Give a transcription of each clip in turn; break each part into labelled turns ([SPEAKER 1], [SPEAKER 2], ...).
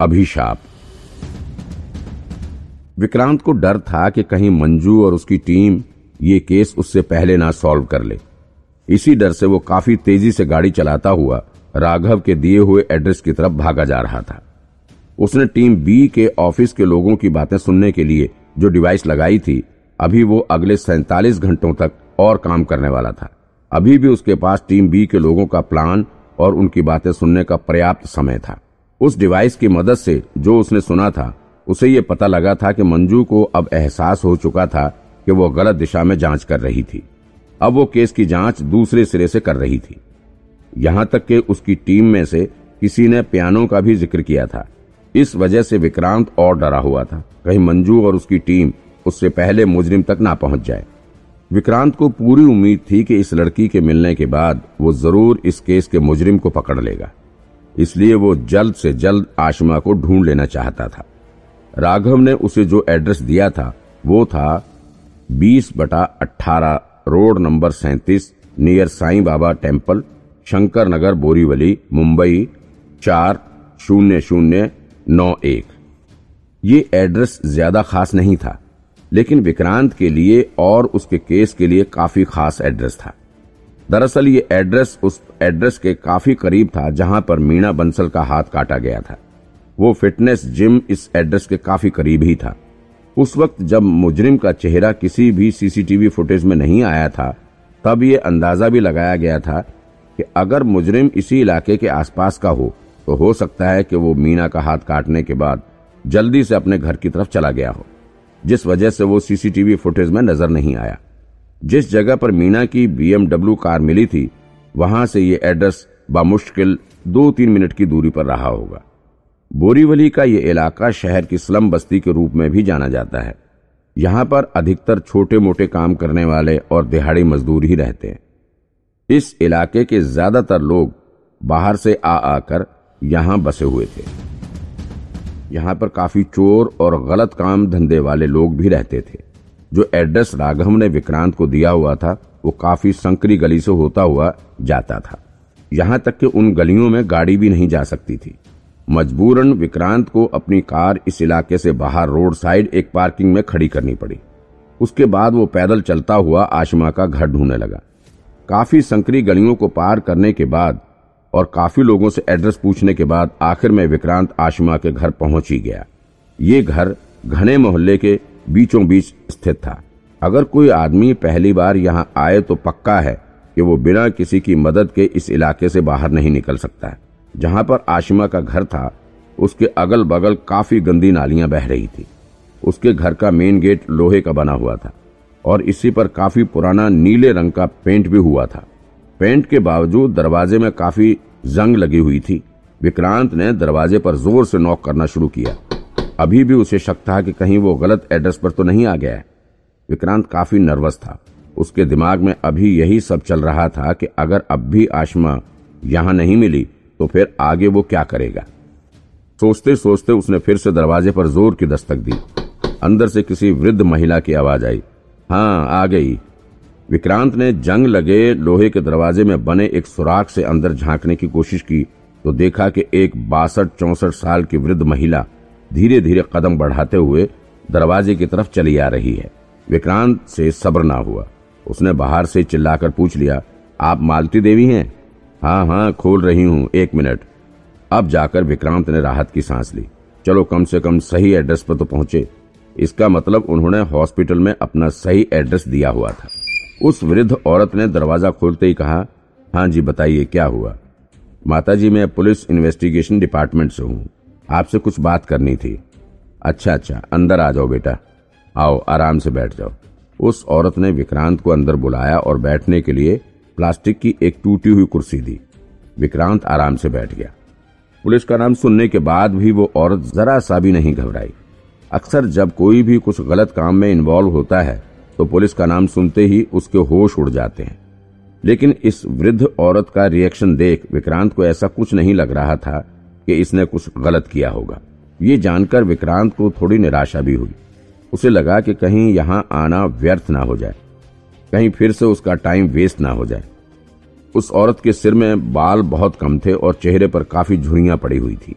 [SPEAKER 1] अभिशाप। विक्रांत को डर था कि कहीं मंजू और उसकी टीम ये केस उससे पहले ना सॉल्व कर ले। इसी डर से वो काफ़ी तेज़ी से गाड़ी चलाता हुआ राघव के दिए हुए एड्रेस की तरफ़ भागा जा रहा था। उसने टीम बी के ऑफ़िस के लोगों की बातें सुनने के लिए जो डिवाइस लगाई थी, अभी वो अगले सैतालीस घंटों तक और काम करने वाला था। अभी भी उसके पास टीम बी के लोगों का प्लान और उनकी बातें सुनने का पर्याप्त समय था। उस डिवाइस की मदद से जो उसने सुना था, उसे ये पता लगा था कि मंजू को अब एहसास हो चुका था कि वो गलत दिशा में जाँच कर रही थी। अब वो केस की जाँच दूसरे सिरे से कर रही थी। यहाँ तक कि उसकी टीम में से किसी ने पियानो का भी ज़िक्र किया था। इस वजह से विक्रांत और डरा हुआ था। कहीं मंजू और उसकी टीम उससे पहले मुजरिम तक ना पहुँच जाए। विक्रांत को पूरी उम्मीद थी कि इस लड़की के मिलने के बाद वो ज़रूर इस केस के मुजरिम को पकड़ लेगा। इसलिए वो जल्द से जल्द आशमा को ढूंढ लेना चाहता था। राघव ने उसे जो एड्रेस दिया था, वो था बीस बटा अट्ठारह रोड नंबर सैतीस नियर साईं बाबा टेंपल शंकर नगर बोरीवली, मुंबई, चार शून्य शून्य नौ एक। ये एड्रेस ज़्यादा खास नहीं था, लेकिन विक्रांत के लिए और उसके केस के लिए काफ़ी खास एड्रेस था। दरअसल ये एड्रेस उस एड्रेस के काफ़ी करीब था, जहाँ पर मीणा बंसल का हाथ काटा गया था। वो फिटनेस जिम इस एड्रेस के काफ़ी करीब ही था। उस वक्त जब मुजरिम का चेहरा किसी भी सीसीटीवी फुटेज में नहीं आया था, तब ये अंदाज़ा भी लगाया गया था कि अगर मुजरिम इसी इलाके के आसपास का हो तो हो सकता है कि वो मीना का हाथ काटने के बाद जल्दी से अपने घर की तरफ़ चला गया हो, जिस वजह से वो सीसीटीवी फुटेज में नज़र नहीं आया। जिस जगह पर मीना की बीएमडब्ल्यू कार मिली थी, वहाँ से ये एड्रेस बामुश्किल दो तीन मिनट की दूरी पर रहा होगा। बोरीवली का ये इलाका शहर की स्लम बस्ती के रूप में भी जाना जाता है। यहाँ पर अधिकतर छोटे मोटे काम करने वाले और दिहाड़ी मजदूर ही रहते हैं। इस इलाके के ज़्यादातर लोग बाहर से आ आकर यहाँ बसे हुए थे। यहाँ पर काफ़ी चोर और गलत काम धंधे वाले लोग भी रहते थे। जो एड्रेस राघव ने विक्रांत को दिया हुआ था, वो काफ़ी संकरी गली से होता हुआ जाता था। यहाँ तक कि उन गलियों में गाड़ी भी नहीं जा सकती थी। मजबूरन विक्रांत को अपनी कार इस इलाके से बाहर रोड साइड एक पार्किंग में खड़ी करनी पड़ी। उसके बाद वो पैदल चलता हुआ आशमा का घर ढूँढने लगा। काफ़ी संकरी गलियों को पार करने के बाद और काफ़ी लोगों से एड्रेस पूछने के बाद आखिर में विक्रांत आशमा के घर पहुँच ही गया। ये घर घने मोहल्ले के बीचों बीच स्थित था। अगर कोई आदमी पहली बार यहाँ आए तो पक्का है कि वो बिना किसी की मदद के इस इलाके से बाहर नहीं निकल सकता। है जहाँ पर आशिमा का घर था, उसके अगल बगल काफ़ी गंदी नालियाँ बह रही थी। उसके घर का मेन गेट लोहे का बना हुआ था और इसी पर काफ़ी पुराना नीले रंग का पेंट भी हुआ था। पेंट के बावजूद दरवाजे में काफ़ी जंग लगी हुई थी। विक्रांत ने दरवाजे पर ज़ोर से नॉक करना शुरू किया। अभी भी उसे शक था कि कहीं वो गलत एड्रेस पर तो नहीं आ गया विक्रांत काफ़ी नर्वस था। उसके दिमाग में अभी यही सब चल रहा था कि अगर अब भी आशमा यहाँ नहीं मिली तो फिर आगे वो क्या करेगा? सोचते सोचते उसने फिर से दरवाजे पर ज़ोर की दस्तक दी। अंदर से किसी वृद्ध महिला की आवाज़ आई। हाँ आ गई। विक्रांत ने जंग लगे लोहे के दरवाजे में बने एक सुराख से अंदर झांकने की कोशिश की तो देखा कि एक बासठ चौसठ साल की वृद्ध महिला धीरे धीरे कदम बढ़ाते हुए दरवाजे की तरफ़ चली आ रही है। विक्रांत से सब्र ना हुआ। उसने बाहर से चिल्लाकर पूछ लिया, आप मालती देवी हैं? हाँ हाँ खोल रही हूँ, एक मिनट। अब जाकर विक्रांत ने राहत की सांस ली। चलो, कम से कम सही एड्रेस पर तो पहुँचे। इसका मतलब उन्होंने हॉस्पिटल में अपना सही एड्रेस दिया हुआ था। उस वृद्ध औरत ने दरवाज़ा खोलते ही कहा हाँ जी, बताइए, क्या हुआ? माता जी मैं पुलिस इन्वेस्टिगेशन डिपार्टमेंट से हूँ। आपसे कुछ बात करनी थी। अच्छा अच्छा अंदर आ जाओ बेटा। आओ, आराम से बैठ जाओ। उस औरत ने विक्रांत को अंदर बुलाया और बैठने के लिए प्लास्टिक की एक टूटी हुई कुर्सी दी। विक्रांत आराम से बैठ गया। पुलिस का नाम सुनने के बाद भी वो औरत जरा सा भी नहीं घबराई। अक्सर जब कोई भी कुछ गलत काम में इन्वॉल्व होता है तो पुलिस का नाम सुनते ही उसके होश उड़ जाते हैं। लेकिन इस वृद्ध औरत का रिएक्शन देख विक्रांत को ऐसा कुछ नहीं लग रहा था कि इसने कुछ गलत किया होगा। ये जानकर विक्रांत को थोड़ी निराशा भी हुई। उसे लगा कि कहीं यहाँ आना व्यर्थ ना हो जाए। कहीं फिर से उसका टाइम वेस्ट ना हो जाए। उस औरत के सिर में बाल बहुत कम थे और चेहरे पर काफ़ी झुरियाँ पड़ी हुई थी।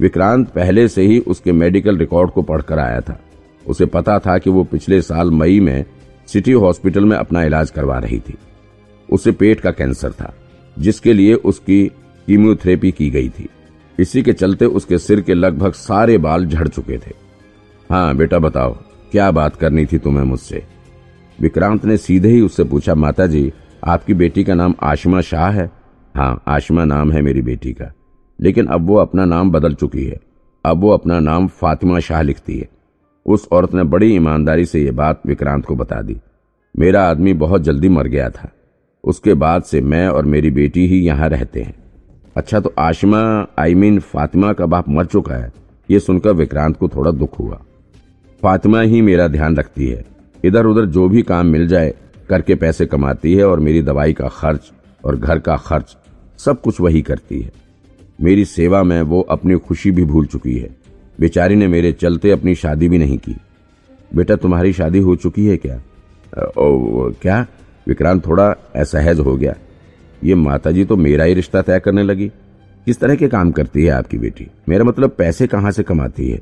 [SPEAKER 1] विक्रांत पहले से ही उसके मेडिकल रिकॉर्ड को पढ़कर आया था। उसे पता था कि वो पिछले साल मई में सिटी हॉस्पिटल में अपना इलाज करवा रही थी। उसे पेट का कैंसर था, जिसके लिए उसकी कीमियोथेरेपी की गई थी। इसी के चलते उसके सिर के लगभग सारे बाल झड़ चुके थे। हाँ बेटा बताओ, क्या बात करनी थी तुम्हें मुझसे? विक्रांत ने सीधे ही उससे पूछा माता जी आपकी बेटी का नाम आशमा शाह है? हाँ आशमा नाम है मेरी बेटी का। लेकिन अब वो अपना नाम बदल चुकी है। अब वो अपना नाम फातिमा शाह लिखती है। उस औरत ने बड़ी ईमानदारी से यह बात विक्रांत को बता दी। मेरा आदमी बहुत जल्दी मर गया था। उसके बाद से मैं और मेरी बेटी ही यहाँ रहते हैं। अच्छा तो आशमा आई मीन फातिमा का बाप मर चुका है। ये सुनकर विक्रांत को थोड़ा दुख हुआ। फातिमा ही मेरा ध्यान रखती है। इधर उधर जो भी काम मिल जाए करके पैसे कमाती है और मेरी दवाई का खर्च और घर का खर्च सब कुछ वही करती है। मेरी सेवा में वो अपनी खुशी भी भूल चुकी है। बेचारी ने मेरे चलते अपनी शादी भी नहीं की। बेटा तुम्हारी शादी हो चुकी है क्या? ओ, क्या? विक्रांत थोड़ा असहज हो गया। ये माताजी तो मेरा ही रिश्ता तय करने लगी। किस तरह के काम करती है आपकी बेटी? मेरा मतलब पैसे कहाँ से कमाती है?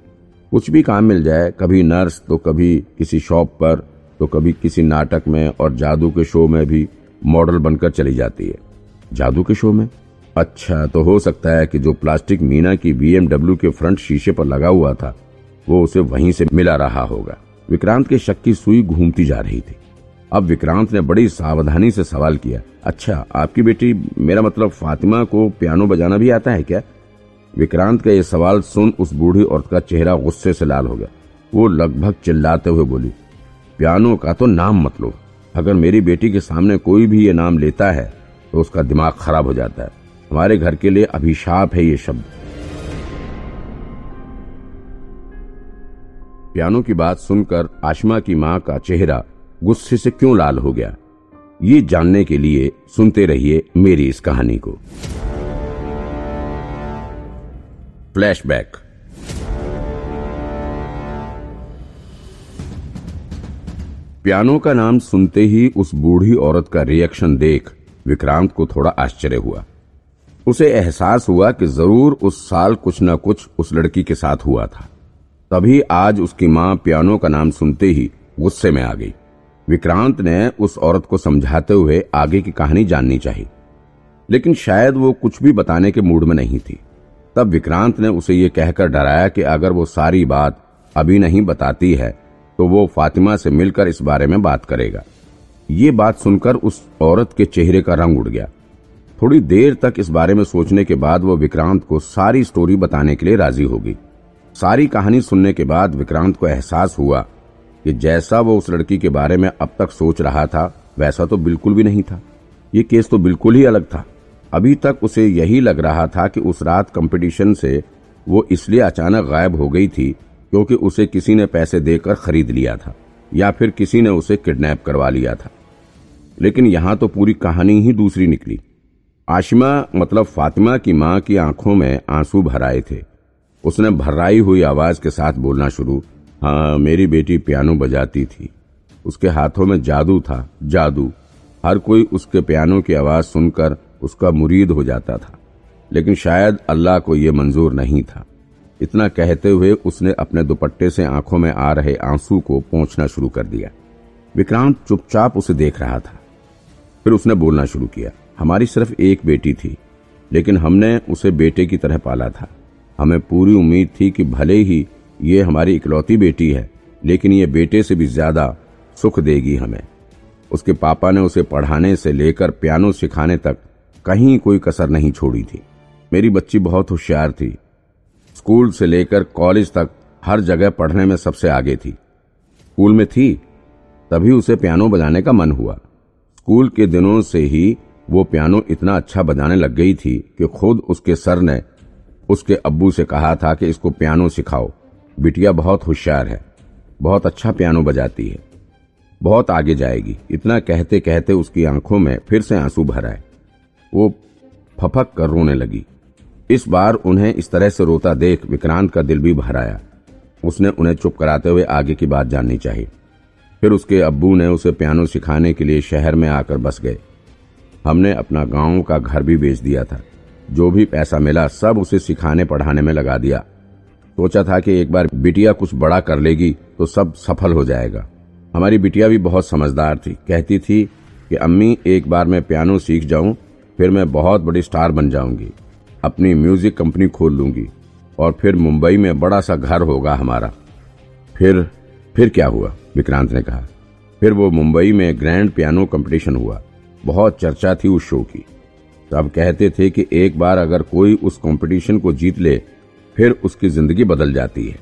[SPEAKER 1] कुछ भी काम मिल जाए, कभी नर्स तो कभी किसी शॉप पर तो कभी किसी नाटक में और जादू के शो में भी मॉडल बनकर चली जाती है। जादू के शो में? अच्छा तो हो सकता है कि जो प्लास्टिक मीना की बीएमडब्ल्यू के फ्रंट शीशे पर लगा हुआ था, वो उसे वहीं से मिला रहा होगा। विक्रांत के शक की सुई घूमती जा रही थी। अब विक्रांत ने बड़ी सावधानी से सवाल किया अच्छा आपकी बेटी, मेरा मतलब फातिमा को पियानो बजाना भी आता है क्या? विक्रांत का यह सवाल सुन उस बूढ़ी औरत का चेहरा गुस्से से लाल हो गया। वो लगभग चिल्लाते हुए बोली, पियानो का तो नाम मत लो। अगर मेरी बेटी के सामने कोई भी ये नाम लेता है तो उसका दिमाग खराब हो जाता है। हमारे घर के लिए अभिशाप है ये शब्द. पियानो की बात सुनकर आशमा की माँ का चेहरा गुस्से से क्यों लाल हो गया? ये जानने के लिए सुनते रहिए मेरी इस कहानी को। फ्लैशबैक पियानो का नाम सुनते ही उस बूढ़ी औरत का रिएक्शन देख विक्रांत को थोड़ा आश्चर्य हुआ। उसे एहसास हुआ कि ज़रूर उस साल कुछ न कुछ उस लड़की के साथ हुआ था। तभी आज उसकी माँ पियानो का नाम सुनते ही गुस्से में आ गई। विक्रांत ने उस औरत को समझाते हुए आगे की कहानी जाननी चाहिए। लेकिन शायद वो कुछ भी बताने के मूड में नहीं थी। तब विक्रांत ने उसे ये कहकर डराया कि अगर वो सारी बात अभी नहीं बताती है तो वो फातिमा से मिलकर इस बारे में बात करेगा। ये बात सुनकर उस औरत के चेहरे का रंग उड़ गया। थोड़ी देर तक इस बारे में सोचने के बाद वो विक्रांत को सारी स्टोरी बताने के लिए राज़ी हो गई। सारी कहानी सुनने के बाद विक्रांत को एहसास हुआ कि जैसा वो उस लड़की के बारे में अब तक सोच रहा था, वैसा तो बिल्कुल भी नहीं था। ये केस तो बिल्कुल ही अलग था। अभी तक उसे यही लग रहा था कि उस रात कंपटीशन से वो इसलिए अचानक गायब हो गई थी क्योंकि उसे किसी ने पैसे देकर खरीद लिया था, या फिर किसी ने उसे किडनैप करवा लिया था। लेकिन यहाँ तो पूरी कहानी ही दूसरी निकली। आशिमा मतलब फातिमा की माँ की आँखों में आँसू भर आए थे। उसने भर्राई हुई आवाज़ के साथ बोलना शुरू हाँ मेरी बेटी पियानो बजाती थी। उसके हाथों में जादू था, जादू। हर कोई उसके पियानो की आवाज़ सुनकर उसका मुरीद हो जाता था। लेकिन शायद अल्लाह को यह मंजूर नहीं था। इतना कहते हुए उसने अपने दुपट्टे से आँखों में आ रहे आँसू को पहुँचना शुरू कर दिया। विक्रांत चुपचाप उसे देख रहा था। फिर उसने बोलना शुरू किया, हमारी सिर्फ़ एक बेटी थी, लेकिन हमने उसे बेटे की तरह पाला था। हमें पूरी उम्मीद थी कि भले ही ये हमारी इकलौती बेटी है, लेकिन ये बेटे से भी ज़्यादा सुख देगी हमें। उसके पापा ने उसे पढ़ाने से लेकर पियानो सिखाने तक कहीं कोई कसर नहीं छोड़ी थी। मेरी बच्ची बहुत होशियार थी। स्कूल से लेकर कॉलेज तक हर जगह पढ़ने में सबसे आगे थी। स्कूल में थी, तभी उसे पियानो बजाने का मन हुआ। स्कूल के दिनों से ही वो पियानो इतना अच्छा बजाने लग गई थी कि खुद उसके सर ने उसके अब्बू से कहा था कि इसको पियानो सिखाओ। बिटिया बहुत होशियार है, बहुत अच्छा पियानो बजाती है। बहुत आगे जाएगी। इतना कहते कहते उसकी आँखों में फिर से आँसू भर आए। वो फफक कर रोने लगी। इस बार उन्हें इस तरह से रोता देख विक्रांत का दिल भी भर आया। उसने उन्हें चुप कराते हुए आगे की बात जाननी चाहिए। फिर उसके अब्बू ने उसे पियानो सिखाने के लिए शहर में आकर बस गए। हमने अपना गाँव का घर भी बेच दिया था। जो भी पैसा मिला सब उसे सिखाने पढ़ाने में लगा दिया। सोचा था कि एक बार बिटिया कुछ बड़ा कर लेगी तो सब सफल हो जाएगा। हमारी बिटिया भी बहुत समझदार थी। कहती थी कि, अम्मी, एक बार मैं पियानो सीख जाऊँ, फिर मैं बहुत बड़ी स्टार बन जाऊँगी। अपनी म्यूज़िक कंपनी खोल लूँगी और फिर मुंबई में बड़ा सा घर होगा हमारा। फिर फिर क्या हुआ? विक्रांत ने कहा। फिर वो मुंबई में ग्रैंड पियानो कंपटीशन हुआ। बहुत चर्चा थी उस शो की। सब कहते थे कि एक बार अगर कोई उस कंपटीशन को जीत ले फिर उसकी ज़िंदगी बदल जाती है।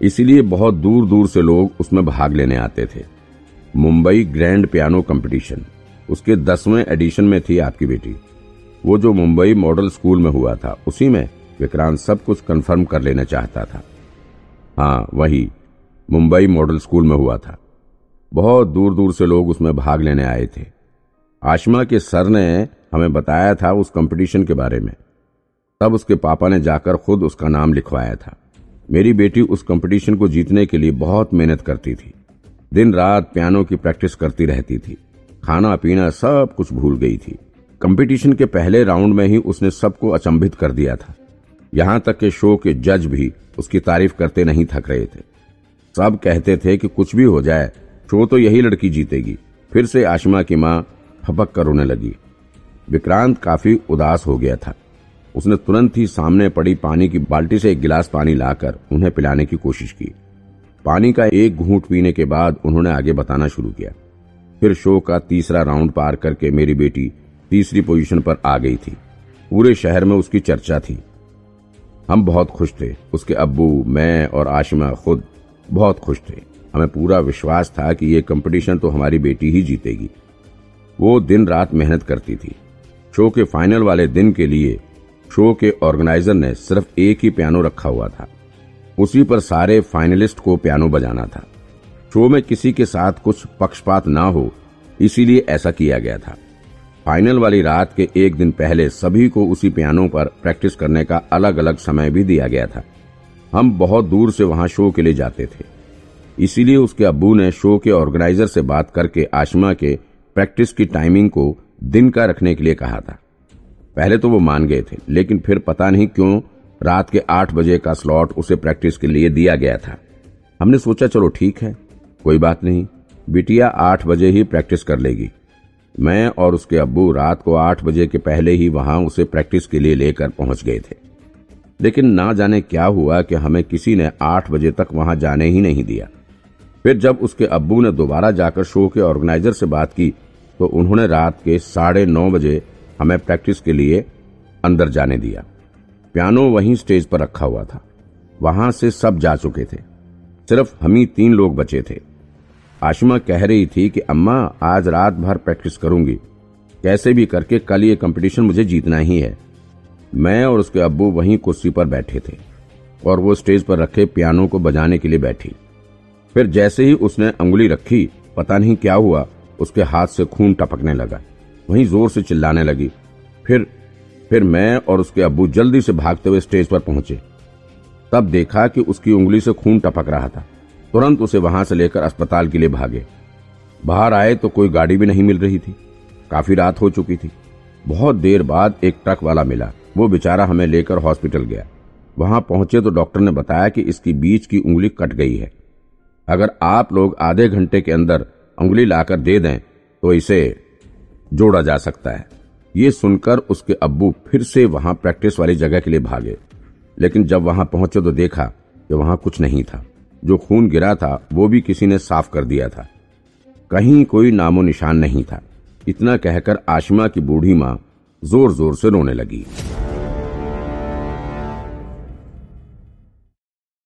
[SPEAKER 1] इसीलिए बहुत दूर दूर से लोग उसमें भाग लेने आते थे। मुंबई ग्रैंड पियानो कंपटीशन, उसके दसवें एडिशन में थी आपकी बेटी। वो जो मुंबई मॉडल स्कूल में हुआ था, उसी में विक्रांत सब कुछ कंफर्म कर लेना चाहता था। हाँ वही, मुंबई मॉडल स्कूल में हुआ था। बहुत दूर दूर से लोग उसमें भाग लेने आए थे। आशमा के सर ने हमें बताया था उस कंपटीशन के बारे में। तब उसके पापा ने जाकर खुद उसका नाम लिखवाया था। मेरी बेटी उस कंपटीशन को जीतने के लिए बहुत मेहनत करती थी। दिन रात पियानो की प्रैक्टिस करती रहती थी। खाना पीना सब कुछ भूल गई थी। कंपटीशन के पहले राउंड में ही उसने सबको अचंभित कर दिया था। यहाँ तक के शो के जज भी उसकी तारीफ़ करते नहीं थक रहे थे। सब कहते थे कि कुछ भी हो जाए, शो तो यही लड़की जीतेगी। फिर से आशमा की माँ फपक कर रोने लगी। विक्रांत काफ़ी उदास हो गया था। उसने तुरंत ही सामने पड़ी पानी की बाल्टी से एक गिलास पानी लाकर उन्हें पिलाने की कोशिश की। पानी का एक घूंट पीने के बाद उन्होंने आगे बताना शुरू किया। फिर शो का तीसरा राउंड पार करके मेरी बेटी तीसरी पोजीशन पर आ गई थी। पूरे शहर में उसकी चर्चा थी। हम बहुत खुश थे। उसके अब्बू, मैं और आशिमा खुद बहुत खुश थे। हमें पूरा विश्वास था कि ये कंपटीशन तो हमारी बेटी ही जीतेगी। वो दिन रात मेहनत करती थी। शो के फाइनल वाले दिन के लिए शो के ऑर्गेनाइजर ने सिर्फ़ एक ही पियानो रखा हुआ था। उसी पर सारे फाइनलिस्ट को पियानो बजाना था। शो में किसी के साथ कुछ पक्षपात ना हो, इसीलिए ऐसा किया गया था। फाइनल वाली रात के एक दिन पहले सभी को उसी पियानो पर प्रैक्टिस करने का अलग अलग समय भी दिया गया था। हम बहुत दूर से वहाँ शो के लिए जाते थे। इसीलिए उसके अब्बू ने शो के ऑर्गेनाइजर से बात करके आशमा के प्रैक्टिस की टाइमिंग को दिन का रखने के लिए कहा था। पहले तो वो मान गए थे, लेकिन फिर पता नहीं क्यों रात के आठ बजे का स्लॉट उसे प्रैक्टिस के लिए दिया गया था। हमने सोचा, चलो ठीक है, कोई बात नहीं, बिटिया आठ बजे ही प्रैक्टिस कर लेगी। मैं और उसके अब्बू रात को आठ बजे के पहले ही वहाँ उसे प्रैक्टिस के लिए लेकर पहुँच गए थे। लेकिन ना जाने क्या हुआ कि हमें किसी ने आठ बजे तक वहाँ जाने ही नहीं दिया। फिर जब उसके अब्बू ने दोबारा जाकर शो के ऑर्गेनाइजर से बात की तो उन्होंने रात के साढ़े नौ बजे हमें प्रैक्टिस के लिए अंदर जाने दिया। पियानो वहीं स्टेज पर रखा हुआ था। वहाँ से सब जा चुके थे। सिर्फ़ हम ही तीन लोग बचे थे। आशमा कह रही थी कि, अम्मा, आज रात भर प्रैक्टिस करूँगी। कैसे भी करके कल ये कंपटीशन मुझे जीतना ही है। मैं और उसके अब्बू वहीं कुर्सी पर बैठे थे और वो स्टेज पर रखे पियानो को बजाने के लिए बैठी। फिर जैसे ही उसने अंगुली रखी, पता नहीं क्या हुआ, उसके हाथ से खून टपकने लगा। वहीं ज़ोर से चिल्लाने लगी। फिर फिर मैं और उसके अब्बू जल्दी से भागते हुए स्टेज पर पहुँचे। तब देखा कि उसकी उंगली से खून टपक रहा था। तुरंत उसे वहाँ से लेकर अस्पताल के लिए भागे। बाहर आए तो कोई गाड़ी भी नहीं मिल रही थी। काफ़ी रात हो चुकी थी। बहुत देर बाद एक ट्रक वाला मिला। वो बेचारा हमें लेकर हॉस्पिटल गया। वहाँ पहुँचे तो डॉक्टर ने बताया कि इसकी बीच की उंगली कट गई है। अगर आप लोग आधे घंटे के अंदर उंगली लाकर दे दें तो इसे जोड़ा जा सकता है। ये सुनकर उसके अब्बू फिर से वहाँ प्रैक्टिस वाली जगह के लिए भागे। लेकिन जब वहाँ पहुँचे तो देखा कि वहाँ कुछ नहीं था। जो खून गिरा था, वो भी किसी ने साफ़ कर दिया था। कहीं कोई नामो निशान नहीं था। इतना कहकर आशिमा की बूढ़ी माँ ज़ोर ज़ोर से रोने लगी।